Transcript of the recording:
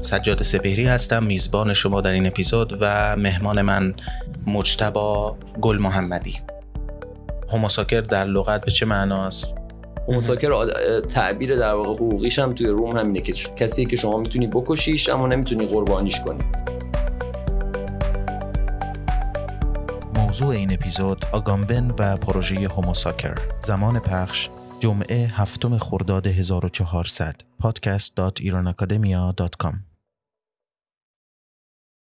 سجاد سپهری هستم میزبان شما در این اپیزود و مهمان من مجتبا گل محمدی هوموساکر در لغت به چه معناست؟ هوموساکر تعبیر در واقع حقوقیش هم توی روم همینه که کسی که شما می‌تونی بکشیش اما نمی‌تونی قربانیش کنی موضوع این اپیزود آگامبن و پروژه هوموساکر زمان پخش جمعه هفتم خرداد 1400 podcast.iranacademia.com